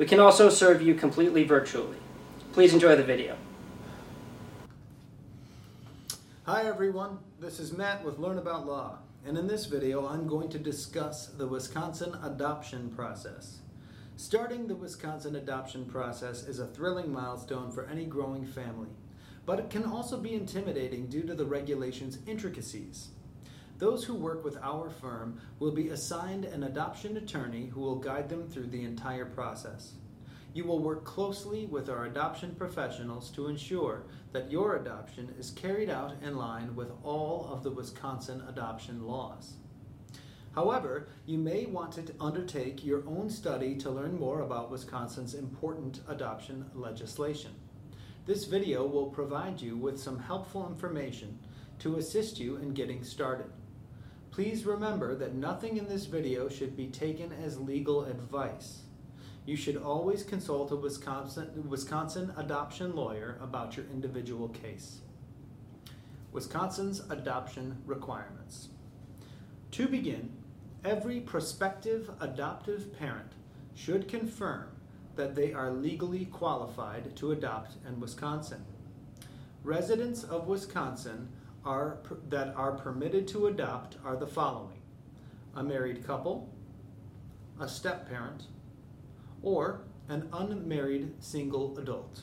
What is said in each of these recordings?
We can also serve you completely virtually. Please enjoy the video. Hi everyone, this is Matt with Learn About Law, and in this video I'm going to discuss the Wisconsin adoption process. Starting the Wisconsin adoption process is a thrilling milestone for any growing family, but it can also be intimidating due to the regulation's intricacies. Those who work with our firm will be assigned an adoption attorney who will guide them through the entire process. You will work closely with our adoption professionals to ensure that your adoption is carried out in line with all of the Wisconsin adoption laws. However, you may want to undertake your own study to learn more about Wisconsin's important adoption legislation. This video will provide you with some helpful information to assist you in getting started. Please remember that nothing in this video should be taken as legal advice. You should always consult a Wisconsin, Wisconsin adoption lawyer about your individual case. Wisconsin's adoption requirements. To begin, every prospective adoptive parent should confirm that they are legally qualified to adopt in Wisconsin. Residents of Wisconsin are, that are permitted to adopt are the following a married couple, a step parent, or an unmarried single adult.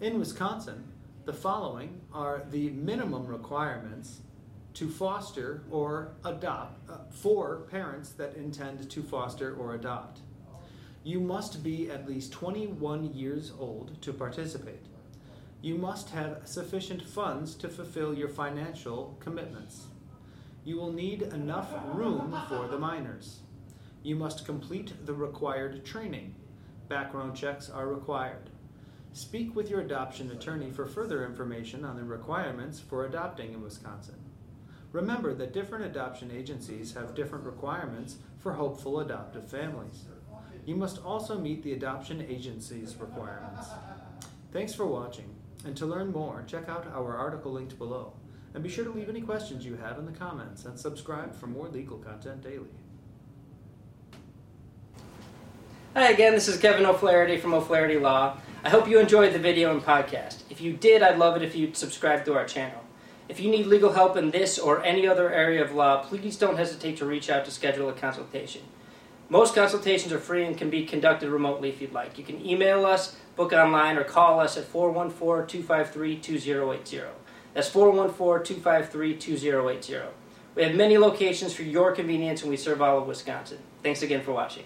In Wisconsin, the following are the minimum requirements to foster or adopt uh, for parents that intend to foster or adopt. You must be at least 21 years old to participate you must have sufficient funds to fulfill your financial commitments. You will need enough room for the minors. You must complete the required training. Background checks are required. Speak with your adoption attorney for further information on the requirements for adopting in Wisconsin. Remember that different adoption agencies have different requirements for hopeful adoptive families. You must also meet the adoption agency's requirements. Thanks for watching. And to learn more, check out our article linked below. And be sure to leave any questions you have in the comments and subscribe for more legal content daily. Hi again, this is Kevin O'Flaherty from O'Flaherty Law. I hope you enjoyed the video and podcast. If you did, I'd love it if you'd subscribe to our channel. If you need legal help in this or any other area of law, please don't hesitate to reach out to schedule a consultation. Most consultations are free and can be conducted remotely if you'd like. You can email us, book online, or call us at 414 253 2080. That's 414 253 2080. We have many locations for your convenience and we serve all of Wisconsin. Thanks again for watching.